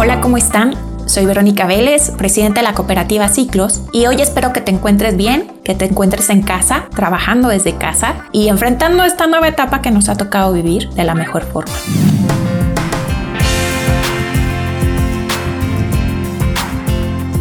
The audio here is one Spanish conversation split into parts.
Hola, ¿cómo están? Soy Verónica Vélez, presidenta de la cooperativa Ciclos, y hoy espero que te encuentres bien, que te encuentres en casa, trabajando desde casa y enfrentando esta nueva etapa que nos ha tocado vivir de la mejor forma.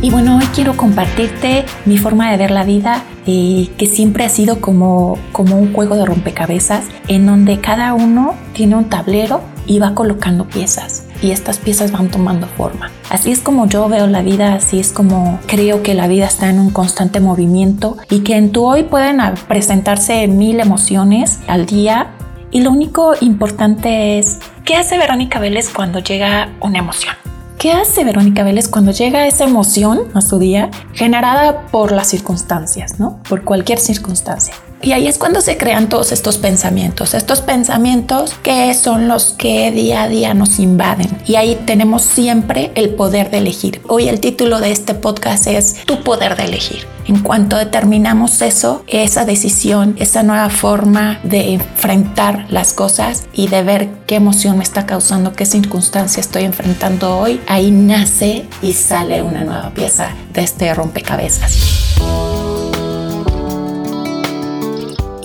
Y bueno, hoy quiero compartirte mi forma de ver la vida, eh, que siempre ha sido como, como un juego de rompecabezas, en donde cada uno tiene un tablero y va colocando piezas y estas piezas van tomando forma. Así es como yo veo la vida, así es como creo que la vida está en un constante movimiento y que en tu hoy pueden presentarse mil emociones al día y lo único importante es ¿qué hace Verónica Vélez cuando llega una emoción? ¿Qué hace Verónica Vélez cuando llega esa emoción a su día generada por las circunstancias, ¿no? Por cualquier circunstancia. Y ahí es cuando se crean todos estos pensamientos, estos pensamientos que son los que día a día nos invaden. Y ahí tenemos siempre el poder de elegir. Hoy el título de este podcast es Tu poder de elegir. En cuanto determinamos eso, esa decisión, esa nueva forma de enfrentar las cosas y de ver qué emoción me está causando, qué circunstancia estoy enfrentando hoy, ahí nace y sale una nueva pieza de este rompecabezas.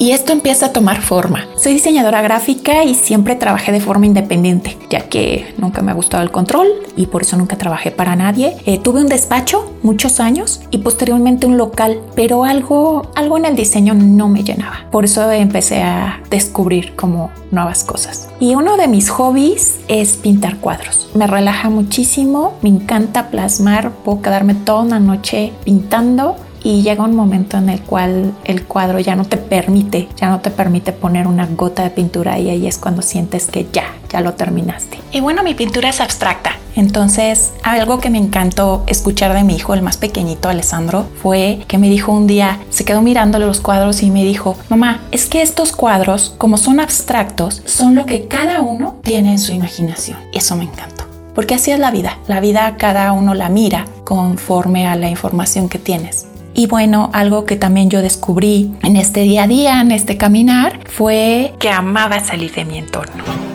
Y esto empieza a tomar forma. Soy diseñadora gráfica y siempre trabajé de forma independiente, ya que nunca me ha gustado el control y por eso nunca trabajé para nadie. Eh, tuve un despacho muchos años y posteriormente un local, pero algo, algo en el diseño no me llenaba. Por eso empecé a descubrir como nuevas cosas. Y uno de mis hobbies es pintar cuadros. Me relaja muchísimo, me encanta plasmar, puedo quedarme toda una noche pintando y llega un momento en el cual el cuadro ya no te permite, ya no te permite poner una gota de pintura y ahí es cuando sientes que ya, ya lo terminaste. Y bueno, mi pintura es abstracta. Entonces, algo que me encantó escuchar de mi hijo, el más pequeñito, Alessandro, fue que me dijo un día, se quedó mirándole los cuadros y me dijo, mamá, es que estos cuadros, como son abstractos, son lo que cada uno tiene en su imaginación. Y eso me encantó. Porque así es la vida. La vida cada uno la mira conforme a la información que tienes. Y bueno, algo que también yo descubrí en este día a día, en este caminar, fue que amaba salir de mi entorno.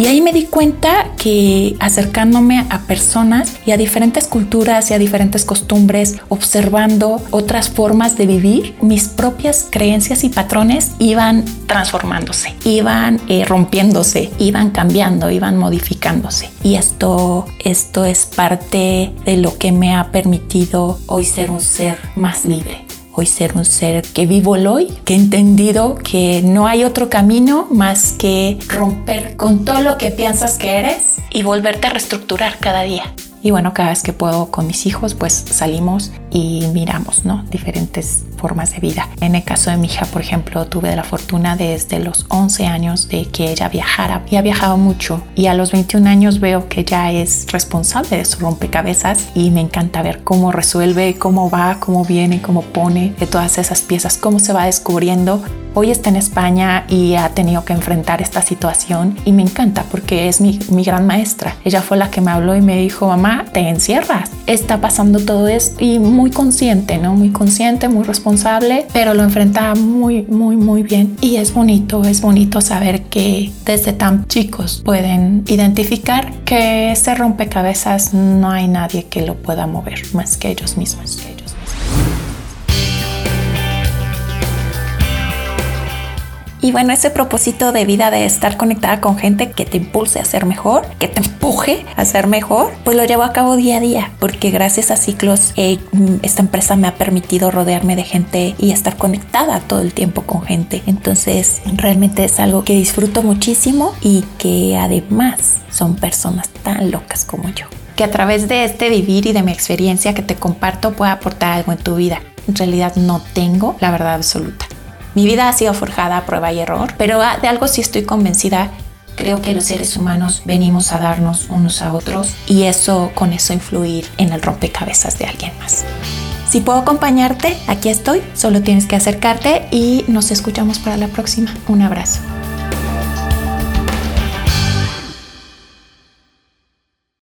Y ahí me di cuenta que acercándome a personas y a diferentes culturas y a diferentes costumbres, observando otras formas de vivir, mis propias creencias y patrones iban transformándose, iban eh, rompiéndose, iban cambiando, iban modificándose. Y esto, esto es parte de lo que me ha permitido hoy ser un ser más libre hoy ser un ser que vivo el hoy, que he entendido que no hay otro camino más que romper con todo lo que piensas que eres y volverte a reestructurar cada día. Y bueno, cada vez que puedo con mis hijos, pues salimos y miramos, ¿no? Diferentes formas de vida. En el caso de mi hija, por ejemplo, tuve la fortuna desde los 11 años de que ella viajara y ha viajado mucho y a los 21 años veo que ya es responsable de su rompecabezas y me encanta ver cómo resuelve, cómo va, cómo viene, cómo pone de todas esas piezas, cómo se va descubriendo Hoy está en España y ha tenido que enfrentar esta situación y me encanta porque es mi, mi, gran maestra. Ella fue la que me habló y me dijo, mamá, te encierras. Está pasando todo esto y muy consciente, ¿no? Muy consciente, muy responsable, pero lo enfrenta muy, muy, muy bien. Y es bonito, es bonito saber que desde tan chicos pueden identificar que ese rompecabezas no hay nadie que lo pueda mover más que ellos mismos. Y bueno, ese propósito de vida de estar conectada con gente que te impulse a ser mejor, que te empuje a ser mejor, pues lo llevo a cabo día a día, porque gracias a Ciclos eh, esta empresa me ha permitido rodearme de gente y estar conectada todo el tiempo con gente. Entonces, realmente es algo que disfruto muchísimo y que además son personas tan locas como yo. Que a través de este vivir y de mi experiencia que te comparto pueda aportar algo en tu vida. En realidad no tengo la verdad absoluta mi vida ha sido forjada a prueba y error, pero de algo sí estoy convencida. Creo que los seres humanos venimos a darnos unos a otros y eso con eso influir en el rompecabezas de alguien más. Si puedo acompañarte, aquí estoy. Solo tienes que acercarte y nos escuchamos para la próxima. Un abrazo.